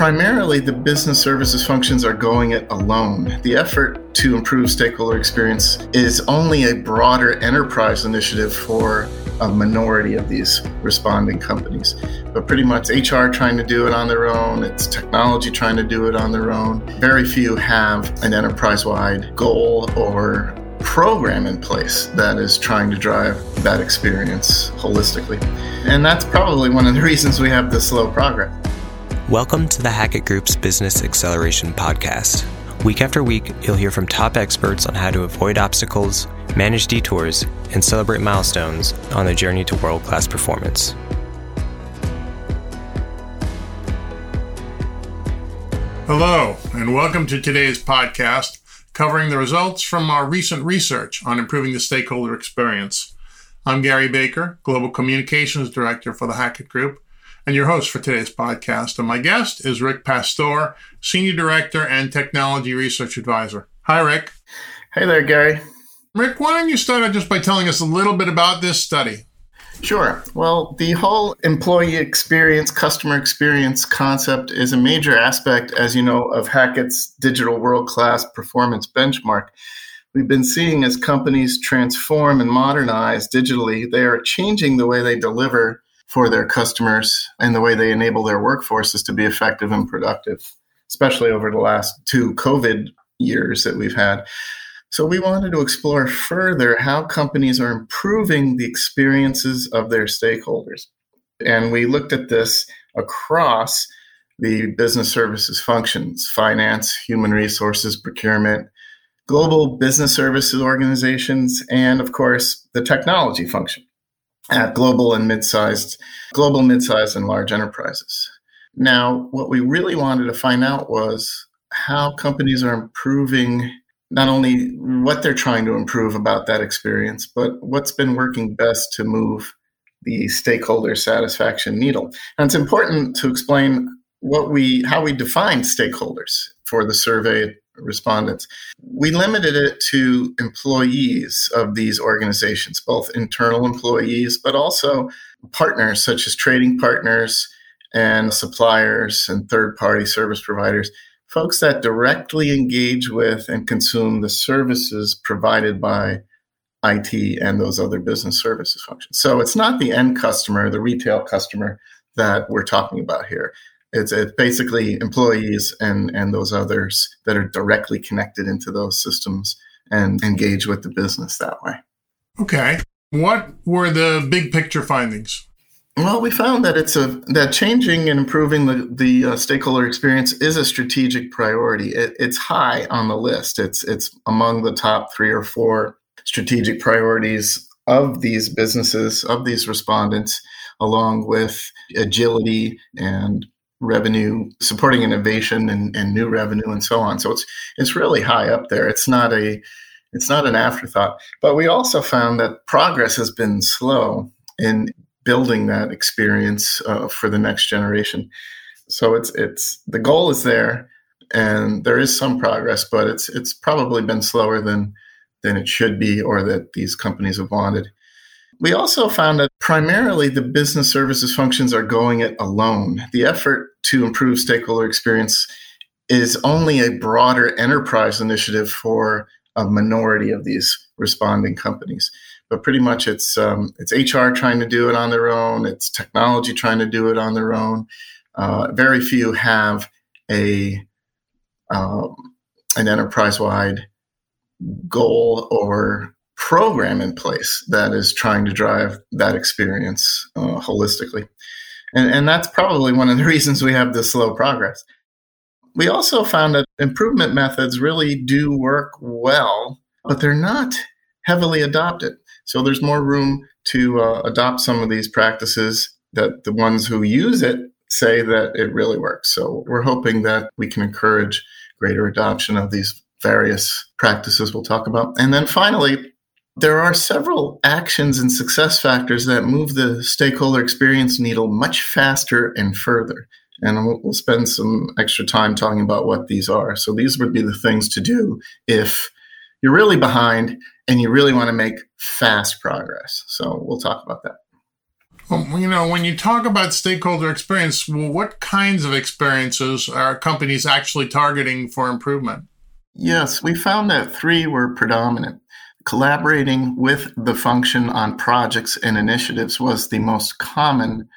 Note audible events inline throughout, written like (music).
primarily the business services functions are going it alone. The effort to improve stakeholder experience is only a broader enterprise initiative for a minority of these responding companies. But pretty much HR trying to do it on their own, it's technology trying to do it on their own. Very few have an enterprise wide goal or program in place that is trying to drive that experience holistically. And that's probably one of the reasons we have the slow progress. Welcome to the Hackett Group's Business Acceleration Podcast. Week after week, you'll hear from top experts on how to avoid obstacles, manage detours, and celebrate milestones on the journey to world class performance. Hello, and welcome to today's podcast covering the results from our recent research on improving the stakeholder experience. I'm Gary Baker, Global Communications Director for the Hackett Group and your host for today's podcast. And my guest is Rick Pastore, Senior Director and Technology Research Advisor. Hi, Rick. Hey there, Gary. Rick, why don't you start out just by telling us a little bit about this study? Sure. Well, the whole employee experience, customer experience concept is a major aspect, as you know, of Hackett's digital world class performance benchmark. We've been seeing as companies transform and modernize digitally, they are changing the way they deliver for their customers and the way they enable their workforces to be effective and productive, especially over the last two COVID years that we've had. So, we wanted to explore further how companies are improving the experiences of their stakeholders. And we looked at this across the business services functions finance, human resources, procurement, global business services organizations, and of course, the technology function at global and mid-sized, global, mid-sized, and large enterprises. Now, what we really wanted to find out was how companies are improving not only what they're trying to improve about that experience, but what's been working best to move the stakeholder satisfaction needle. And it's important to explain what we how we define stakeholders for the survey respondents. We limited it to employees of these organizations, both internal employees, but also partners such as trading partners and suppliers and third party service providers, folks that directly engage with and consume the services provided by IT and those other business services functions. So it's not the end customer, the retail customer that we're talking about here. It's, it's basically employees and, and those others that are directly connected into those systems and engage with the business that way. Okay. What were the big picture findings? Well, we found that it's a that changing and improving the the uh, stakeholder experience is a strategic priority. It, it's high on the list. It's it's among the top three or four strategic priorities of these businesses of these respondents, along with agility and revenue, supporting innovation and, and new revenue and so on. So it's it's really high up there. It's not a it's not an afterthought. But we also found that progress has been slow in building that experience uh, for the next generation. So it's it's the goal is there, and there is some progress, but it's it's probably been slower than than it should be or that these companies have wanted. We also found that primarily the business services functions are going it alone. The effort to improve stakeholder experience is only a broader enterprise initiative for a minority of these responding companies. But pretty much it's um, it's HR trying to do it on their own. It's technology trying to do it on their own. Uh, very few have a um, an enterprise wide goal or program in place that is trying to drive that experience uh, holistically. And, and that's probably one of the (laughs) reasons we have this slow progress. We also found that improvement methods really do work well, but they're not heavily adopted. So there's more room to uh, adopt some of these practices that the ones who use it say that it really works. So we're hoping that we can encourage greater adoption of these various practices we'll talk about. And then finally, there are several actions and success factors that move the stakeholder experience needle much faster and further. And we'll, we'll spend some extra time talking about what these are. So, these would be the things to do if you're really behind and you really want to make fast progress. So, we'll talk about that. Well, you know, when you talk about stakeholder experience, well, what kinds of experiences are companies actually targeting for improvement? Yes, we found that three were predominant. Collaborating with the function on projects and initiatives was the most common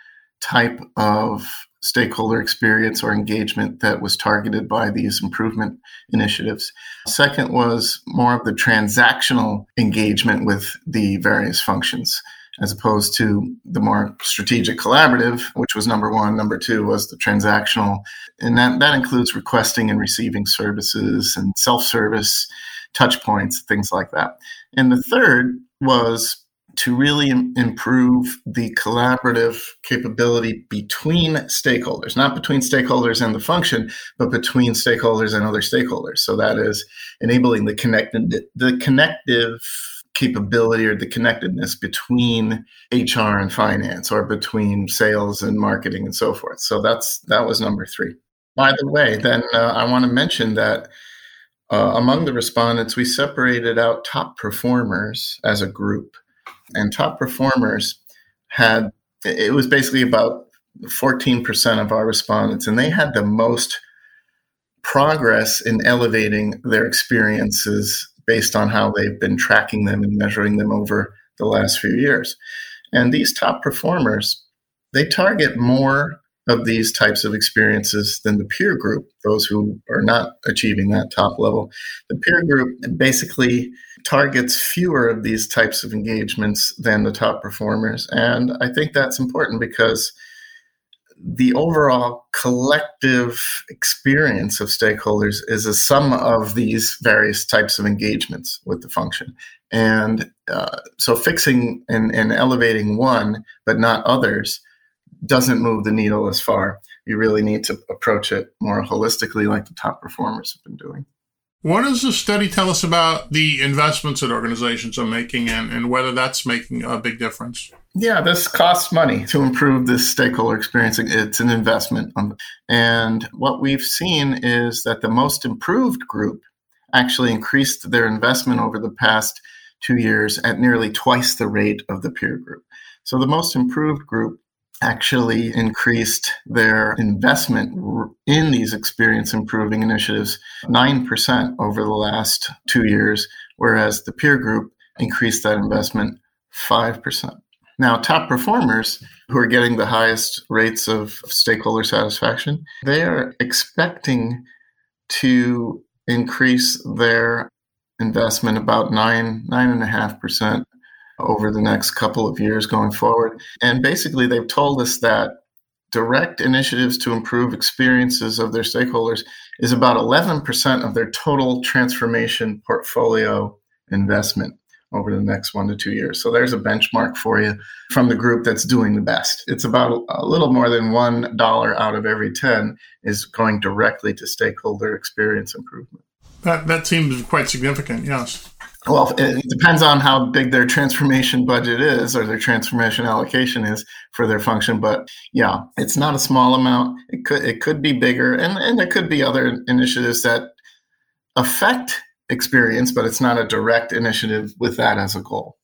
type of stakeholder experience or engagement that was targeted by these improvement initiatives. Second was more of the transactional engagement with the various functions as opposed to the more strategic collaborative, which was number one. Number two was the transactional, and that, that includes requesting and receiving services and self service touch points, things like that. And the third was to really Im- improve the collaborative capability between stakeholders, not between stakeholders and the function, but between stakeholders and other stakeholders. So that is enabling the connected, the connective capability or the connectedness between HR and finance or between sales and marketing and so forth. So that's that was number 3. By the way, then uh, I want to mention that uh, among the respondents, we separated out top performers as a group, and top performers had it was basically about 14% of our respondents, and they had the most progress in elevating their experiences based on how they've been tracking them and measuring them over the last few years. And these top performers, they target more of these types of experiences than the peer group, those who are not achieving that top level. The peer group basically targets fewer of these types of engagements than the top performers. And I think that's important because the overall collective experience of stakeholders is a sum of these various types of engagements with the function. And uh, so fixing and, and elevating one, but not others, doesn't move the needle as far. You really need to approach it more holistically, like the top performers have been doing. What does the study tell us about the investments that organizations are making and, and whether that's making a big difference? Yeah, this costs money to improve this stakeholder experience. It's an investment. Um, and what we've seen is that the most improved group actually increased their investment over the past two years at nearly twice the rate of the peer group. So the most improved group actually increased their investment in these experience improving initiatives 9% over the last two years, whereas the peer group increased that investment 5%. Now, top performers who are getting the highest rates of stakeholder satisfaction, they are expecting to increase their investment about nine, nine and a half percent over the next couple of years going forward. And basically, they've told us that direct initiatives to improve experiences of their stakeholders is about 11% of their total transformation portfolio investment over the next one to two years. So there's a benchmark for you from the group that's doing the best. It's about a little more than $1 out of every 10 is going directly to stakeholder experience improvement. That, that seems quite significant, yes. Well, it depends on how big their transformation budget is or their transformation allocation is for their function. But yeah, it's not a small amount. It could it could be bigger, and, and there could be other initiatives that affect experience, but it's not a direct initiative with that as a goal.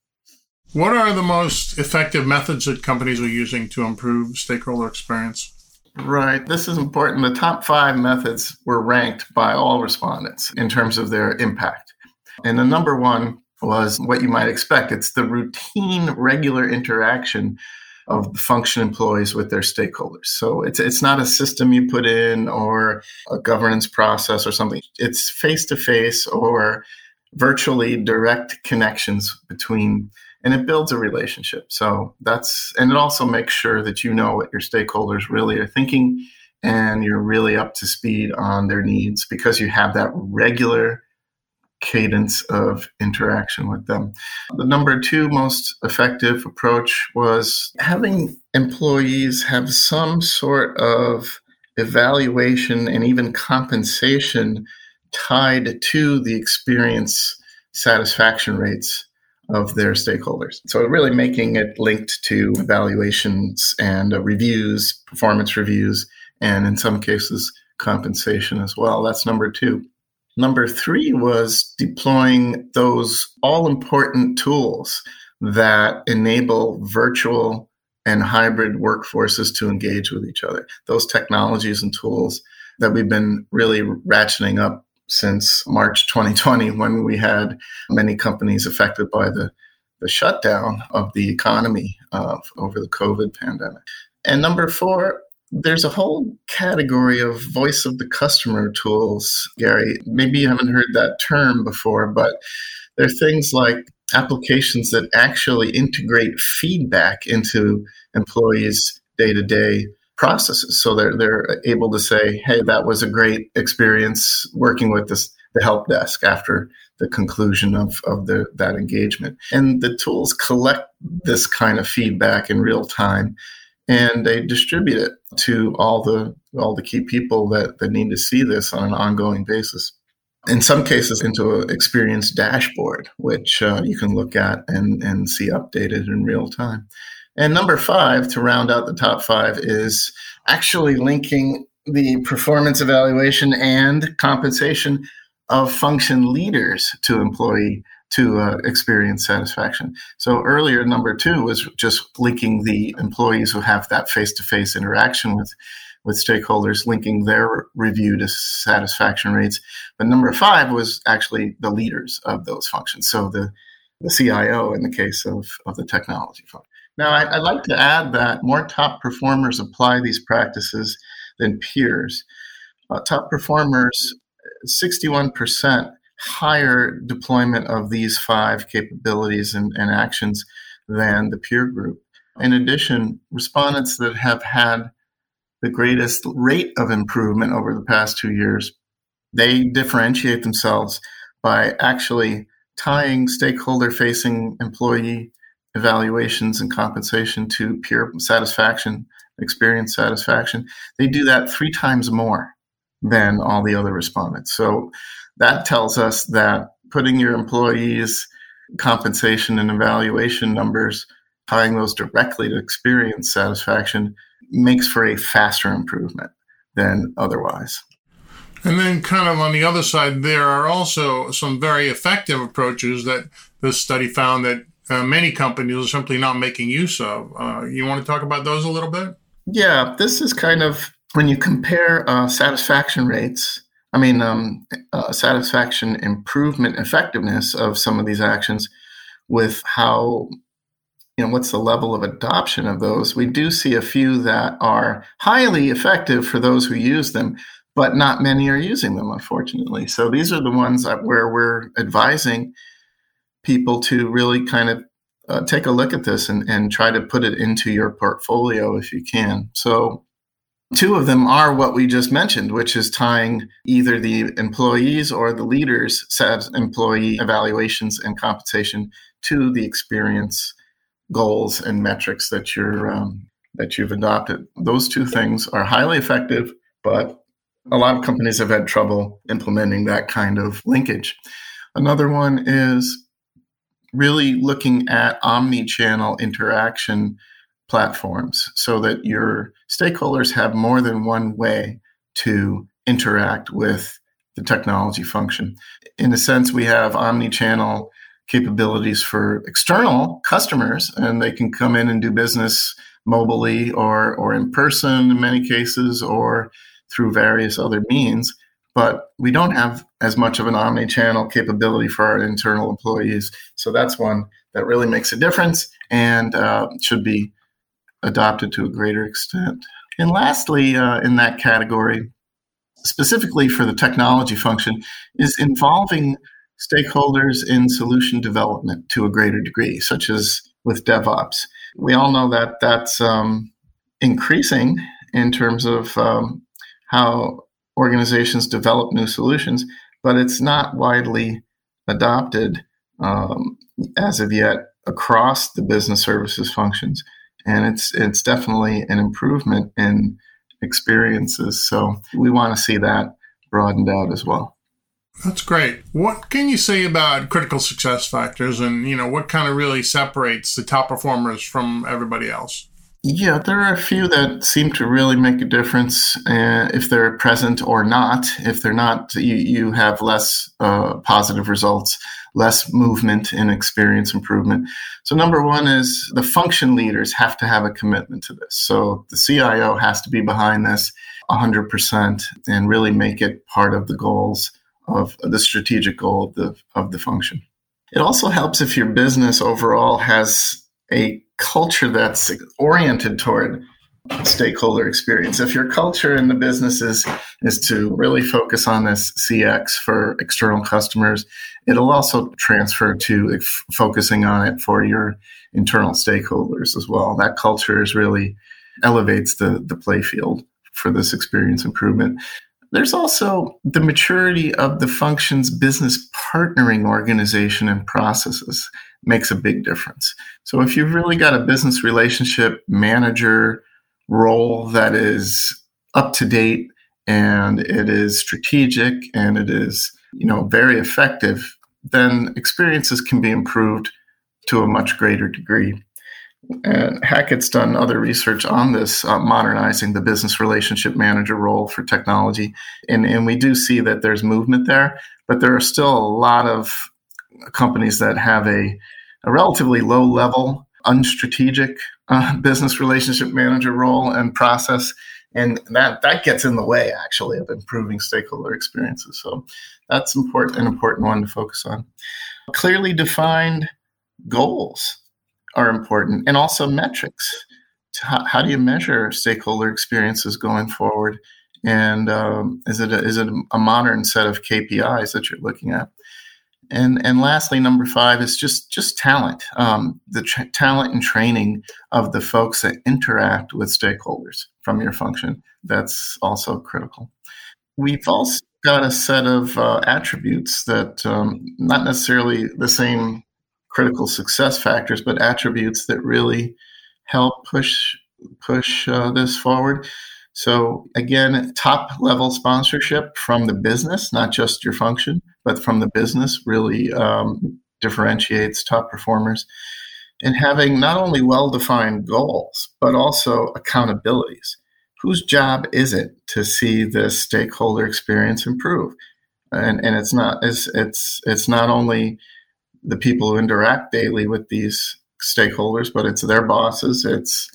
What are the most effective methods that companies are using to improve stakeholder experience? Right. This is important. The top five methods were ranked by all respondents in terms of their impact. And the number one was what you might expect it's the routine, regular interaction of the function employees with their stakeholders. So it's it's not a system you put in or a governance process or something. It's face to face or virtually direct connections between and it builds a relationship. So that's and it also makes sure that you know what your stakeholders really are thinking and you're really up to speed on their needs because you have that regular cadence of interaction with them. The number two most effective approach was having employees have some sort of evaluation and even compensation tied to the experience satisfaction rates of their stakeholders. So, really making it linked to evaluations and uh, reviews, performance reviews, and in some cases, compensation as well. That's number two. Number three was deploying those all important tools that enable virtual and hybrid workforces to engage with each other. Those technologies and tools that we've been really ratcheting up since March 2020 when we had many companies affected by the, the shutdown of the economy uh, over the COVID pandemic. And number four, there's a whole category of voice of the customer tools, Gary. Maybe you haven't heard that term before, but there are things like applications that actually integrate feedback into employees' day to day processes. So they're, they're able to say, hey, that was a great experience working with this, the help desk after the conclusion of, of the, that engagement. And the tools collect this kind of feedback in real time and they distribute it to all the all the key people that, that need to see this on an ongoing basis in some cases into an experience dashboard, which uh, you can look at and, and see updated in real time. And number five, to round out the top five, is actually linking the performance evaluation and compensation of function leaders to employee to uh, experience satisfaction. So earlier, number two was just linking the employees who have that face-to-face interaction with with stakeholders linking their review to satisfaction rates. But number five was actually the leaders of those functions. So the, the CIO in the case of, of the technology function. Now, I, would like to add that more top performers apply these practices than peers. Uh, top performers, 61% higher deployment of these five capabilities and, and actions than the peer group. In addition, respondents that have had the greatest rate of improvement over the past two years. They differentiate themselves by actually tying stakeholder facing employee evaluations and compensation to peer satisfaction, experience satisfaction. They do that three times more than all the other respondents. So that tells us that putting your employees' compensation and evaluation numbers, tying those directly to experience satisfaction makes for a faster improvement than otherwise. And then, kind of on the other side, there are also some very effective approaches that this study found that uh, many companies are simply not making use of. Uh, you want to talk about those a little bit? Yeah, this is kind of when you compare uh, satisfaction rates, I mean, um, uh, satisfaction improvement effectiveness of some of these actions with how you know what's the level of adoption of those. We do see a few that are highly effective for those who use them but not many are using them unfortunately. So these are the ones where we're advising people to really kind of uh, take a look at this and, and try to put it into your portfolio if you can. So Two of them are what we just mentioned, which is tying either the employees or the leaders' set employee evaluations and compensation to the experience goals and metrics that you're um, that you've adopted. Those two things are highly effective, but a lot of companies have had trouble implementing that kind of linkage. Another one is really looking at omni-channel interaction platforms so that your stakeholders have more than one way to interact with the technology function. In a sense, we have omni-channel capabilities for external customers, and they can come in and do business mobilely or or in person in many cases, or through various other means. But we don't have as much of an omni-channel capability for our internal employees. So that's one that really makes a difference and uh, should be adopted to a greater extent. And lastly, uh, in that category, specifically for the technology function, is involving stakeholders in solution development to a greater degree, such as with DevOps. We all know that that's um, increasing in terms of um, how organizations develop new solutions, but it's not widely adopted um, as of yet across the business services functions. And it's it's definitely an improvement in experiences. So we want to see that broadened out as well. That's great. What can you say about critical success factors and, you know, what kind of really separates the top performers from everybody else? Yeah, there are a few that seem to really make a difference uh, if they're present or not. If they're not, you, you have less uh, positive results. Less movement and experience improvement. So, number one is the function leaders have to have a commitment to this. So, the CIO has to be behind this 100% and really make it part of the goals of the strategic goal of the, of the function. It also helps if your business overall has a culture that's oriented toward stakeholder experience. If your culture in the business is, is to really focus on this CX for external customers, it'll also transfer to f- focusing on it for your internal stakeholders as well. That culture is really elevates the, the playfield for this experience improvement. There's also the maturity of the function's business partnering organization and processes makes a big difference. So if you've really got a business relationship manager role that is up to date and it is strategic and it is, you know, very effective, then experiences can be improved to a much greater degree. And Hackett's done other research on this, uh, modernizing the business relationship manager role for technology. And, and we do see that there's movement there, but there are still a lot of companies that have a, a relatively low level, unstrategic uh, business relationship manager role and process. And that, that gets in the way, actually, of improving stakeholder experiences. So that's important, an important one to focus on. Clearly defined goals are important and also metrics. How, how do you measure stakeholder experiences going forward? And um, is it a, is it a modern set of KPIs that you're looking at? And and lastly, number five is just just talent, um, the tra- talent and training of the folks that interact with stakeholders from your function. That's also critical. We've also got a set of uh, attributes that um, not necessarily the same critical success factors, but attributes that really help push push uh, this forward. So again, top level sponsorship from the business, not just your function, but from the business, really um, differentiates top performers. And having not only well defined goals, but also accountabilities. Whose job is it to see the stakeholder experience improve? And, and it's not it's, it's it's not only the people who interact daily with these stakeholders, but it's their bosses, it's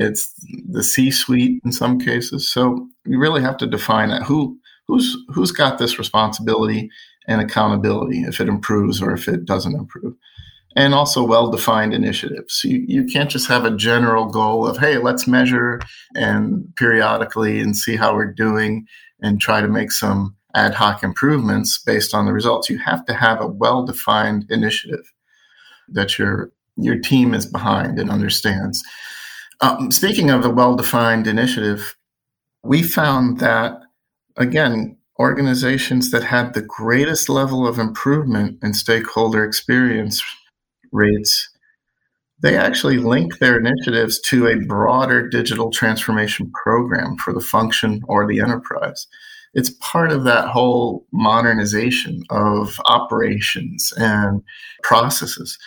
it's the C-suite in some cases. So you really have to define that who who's who's got this responsibility and accountability if it improves or if it doesn't improve. And also well-defined initiatives. You, you can't just have a general goal of, hey, let's measure and periodically and see how we're doing and try to make some ad hoc improvements based on the results. You have to have a well defined initiative that your your team is behind and understands. Um, speaking of a well defined initiative, we found that again, organizations that had the greatest level of improvement in stakeholder experience rates they actually link their initiatives to a broader digital transformation program for the function or the enterprise it's part of that whole modernization of operations and processes.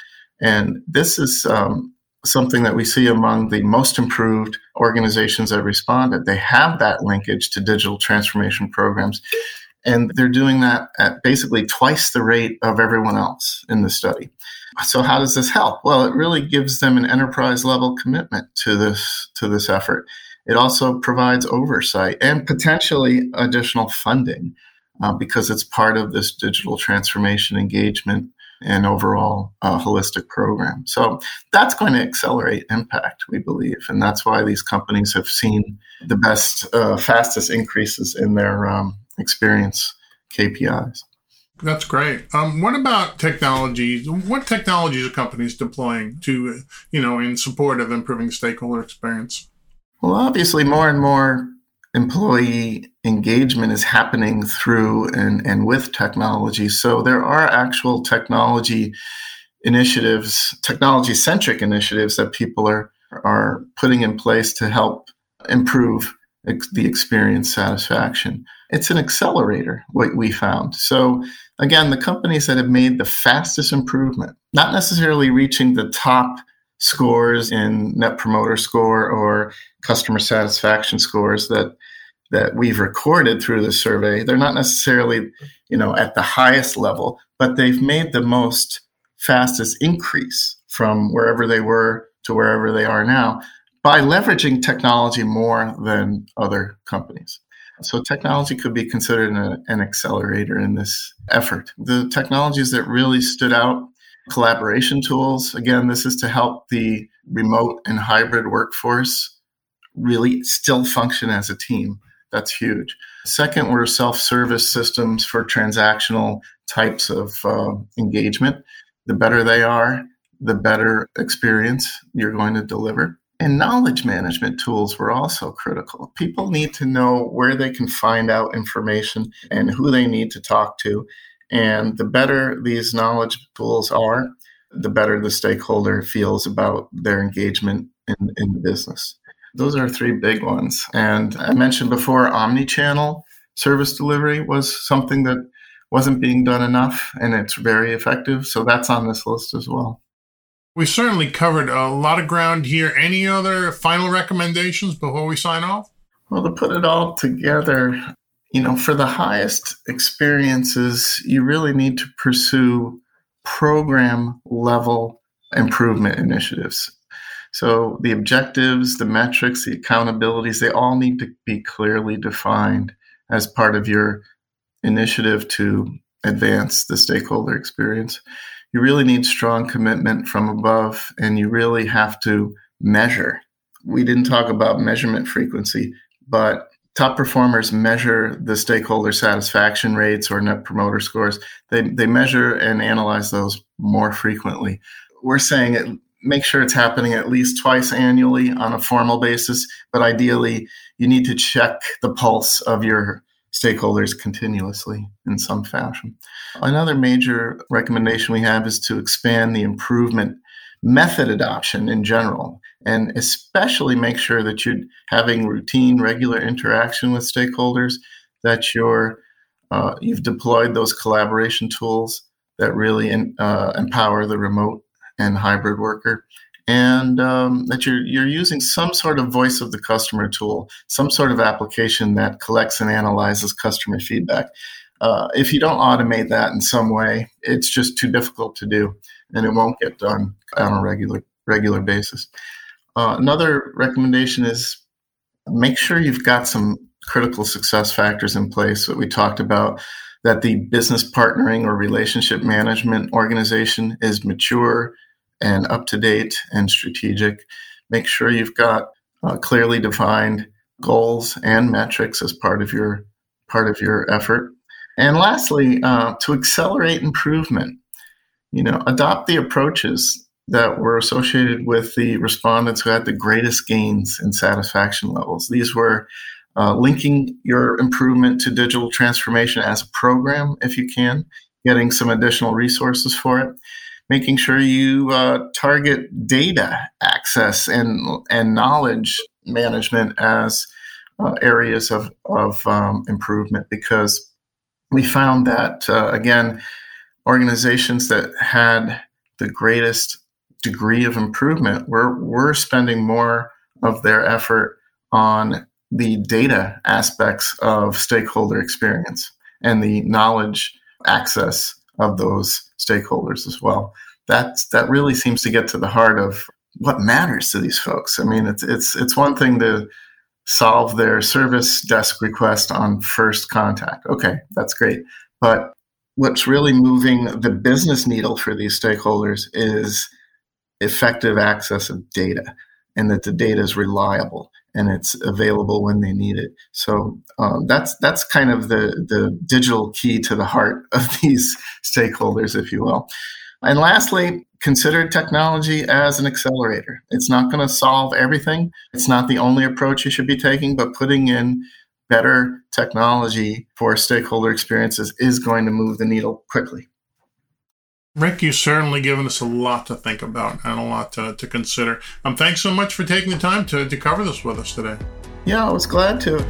And this is um, something that we see among the most improved organizations that responded. They have that linkage to digital transformation programs. And they're doing that at basically twice the rate of everyone else in the study. So how does this help? Well, it really gives them an enterprise level commitment to this to this effort. It also provides oversight and potentially additional funding uh, because it's part of this digital transformation engagement and overall uh, holistic program. So that's going to accelerate impact, we believe. And that's why these companies have seen the best, uh, fastest increases in their um, experience KPIs. That's great. Um, what about technologies? What technologies are companies deploying to, you know, in support of improving stakeholder experience? Well, obviously, more and more employee engagement is happening through and, and with technology. So there are actual technology initiatives, technology centric initiatives that people are, are putting in place to help improve ex- the experience satisfaction. It's an accelerator, what we found. So, again, the companies that have made the fastest improvement, not necessarily reaching the top scores in net promoter score or customer satisfaction scores that that we've recorded through the survey, they're not necessarily, you know, at the highest level, but they've made the most fastest increase from wherever they were to wherever they are now by leveraging technology more than other companies. So technology could be considered an, an accelerator in this effort. The technologies that really stood out collaboration tools. Again, this is to help the remote and hybrid workforce really still function as a team. That's huge. Second, were self service systems for transactional types of uh, engagement. The better they are, the better experience you're going to deliver. And knowledge management tools were also critical. People need to know where they can find out information and who they need to talk to. And the better these knowledge tools are, the better the stakeholder feels about their engagement in, in the business. Those are three big ones. And I mentioned before, omni-channel service delivery was something that wasn't being done enough, and it's very effective. So that's on this list as well. We certainly covered a lot of ground here. Any other final recommendations before we sign off? Well, to put it all together, you know, for the highest experiences, you really need to pursue program level improvement initiatives. So the objectives, the metrics, the accountabilities, they all need to be clearly defined as part of your initiative to advance the stakeholder experience you really need strong commitment from above and you really have to measure. We didn't talk about measurement frequency, but top performers measure the stakeholder satisfaction rates or net promoter scores. They, they measure and analyze those more frequently. We're saying it, make sure it's happening at least twice annually on a formal basis, but ideally, you need to check the pulse of your stakeholders continuously in some fashion. Another major recommendation we have is to expand the improvement method adoption in general, and especially make sure that you're having routine, regular interaction with stakeholders, that you're uh, you've deployed those collaboration tools that really in, uh, empower the remote and hybrid worker, and um, that you're you're using some sort of voice of the customer tool, some sort of application that collects and analyzes customer feedback. Uh, if you don't automate that in some way, it's just too difficult to do, and it won't get done on a regular regular basis. Uh, another recommendation is make sure you've got some critical success factors in place that we talked about that the business partnering or relationship management organization is mature and up to date and strategic. Make sure you've got uh, clearly defined goals and metrics as part of your part of your effort. And lastly, uh, to accelerate improvement, you know, adopt the approaches that were associated with the respondents who had the greatest gains in satisfaction levels. These were uh, linking your improvement to digital transformation as a program, if you can, getting some additional resources for it, making sure you uh, target data access and and knowledge management as uh, areas of of um, improvement because we found that uh, again organizations that had the greatest degree of improvement We're, we're spending more of their effort on the data aspects of stakeholder experience and the knowledge access of those stakeholders as well. That that really seems to get to the heart of what matters to these folks. I mean, it's it's it's one thing to solve their service desk request on first contact. Okay, that's great. But what's really moving the business needle for these stakeholders is effective access of data and that the data is reliable and it's available when they need it. So um, that's that's kind of the the digital key to the heart (laughs) of these stakeholders, if you will. And lastly, consider technology as an accelerator. It's not going to solve everything. It's not the only approach you should be taking, but putting in better technology for stakeholder experiences is going to move the needle quickly. Rick, you've certainly given us a lot to think about and a lot to, to consider. Um, thanks so much for taking the time to, to cover this with us today. Yeah, I was glad to.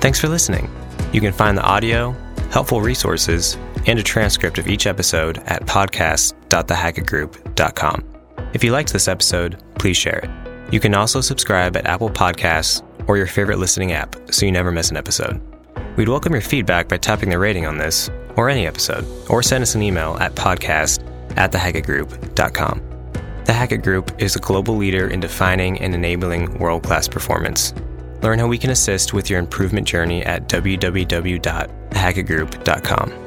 Thanks for listening. You can find the audio, helpful resources, and a transcript of each episode at podcast.thehackettgroup.com. If you liked this episode, please share it. You can also subscribe at Apple Podcasts or your favorite listening app so you never miss an episode. We'd welcome your feedback by tapping the rating on this or any episode, or send us an email at podcast at thehackettgroup.com. The Hackett Group is a global leader in defining and enabling world class performance. Learn how we can assist with your improvement journey at www.thehackettgroup.com.